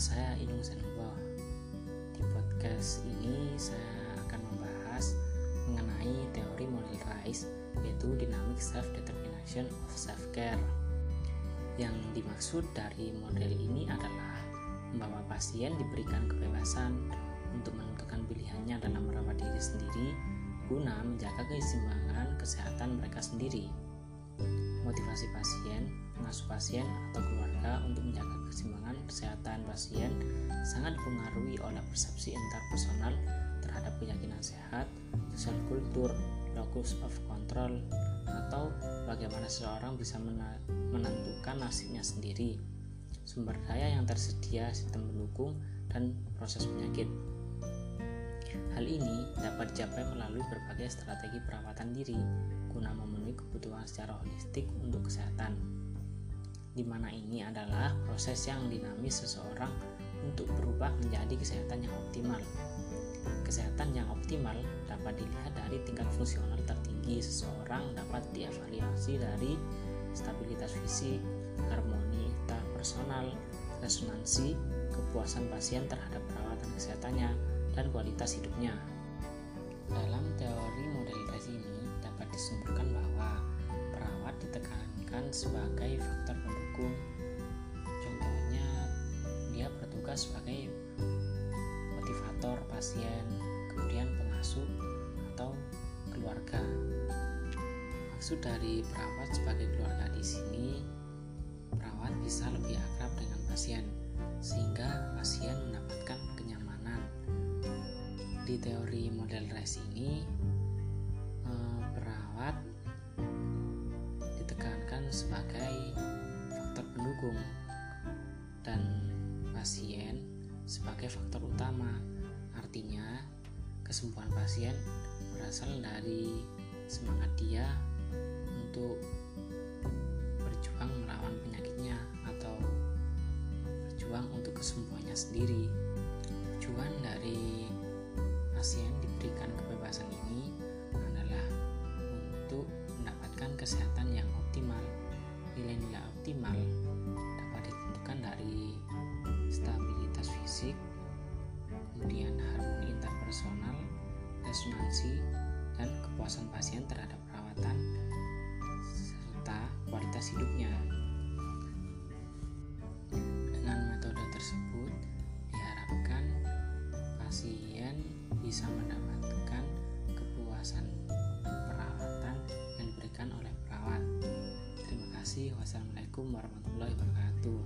saya Inung Senbo. Di podcast ini saya akan membahas mengenai teori model Rice yaitu Dynamic Self-Determination of Self-Care. Yang dimaksud dari model ini adalah bahwa pasien diberikan kebebasan untuk menentukan pilihannya dalam merawat diri sendiri guna menjaga keseimbangan kesehatan mereka sendiri. Motivasi pasien, pengasuh pasien, atau keluarga untuk menjaga keseimbangan kesehatan pasien sangat dipengaruhi oleh persepsi interpersonal terhadap keyakinan sehat, sosial kultur, locus of control, atau bagaimana seseorang bisa menentukan nasibnya sendiri, sumber daya yang tersedia, sistem pendukung, dan proses penyakit. Hal ini dapat dicapai melalui berbagai strategi perawatan diri guna memenuhi kebutuhan secara holistik untuk kesehatan. Di mana ini adalah proses yang dinamis seseorang untuk berubah menjadi kesehatan yang optimal. Kesehatan yang optimal dapat dilihat dari tingkat fungsional tertinggi seseorang dapat dievaluasi dari stabilitas fisik, harmoni interpersonal, resonansi, kepuasan pasien terhadap perawatan kesehatannya, dan kualitas hidupnya. Dalam teori model tes ini dapat disimpulkan bahwa perawat ditekankan sebagai faktor pendukung. Contohnya, dia bertugas sebagai motivator pasien, kemudian pengasuh atau keluarga. Maksud dari perawat sebagai keluarga di sini, perawat bisa lebih akrab dengan pasien sehingga pasien mendapatkan kenyamanan di teori model RES ini eh, perawat ditekankan sebagai pendukung dan pasien sebagai faktor utama artinya kesembuhan pasien berasal dari semangat dia untuk berjuang melawan penyakitnya atau berjuang untuk kesembuhannya sendiri tujuan dari pasien diberikan kebebasan ini adalah untuk mendapatkan kesehatan yang optimal. Nilai-nilai optimal fisik, kemudian harmoni interpersonal, resonansi, dan kepuasan pasien terhadap perawatan serta kualitas hidupnya. Dengan metode tersebut diharapkan pasien bisa mendapatkan kepuasan perawatan yang diberikan oleh perawat. Terima kasih. Wassalamualaikum warahmatullahi wabarakatuh.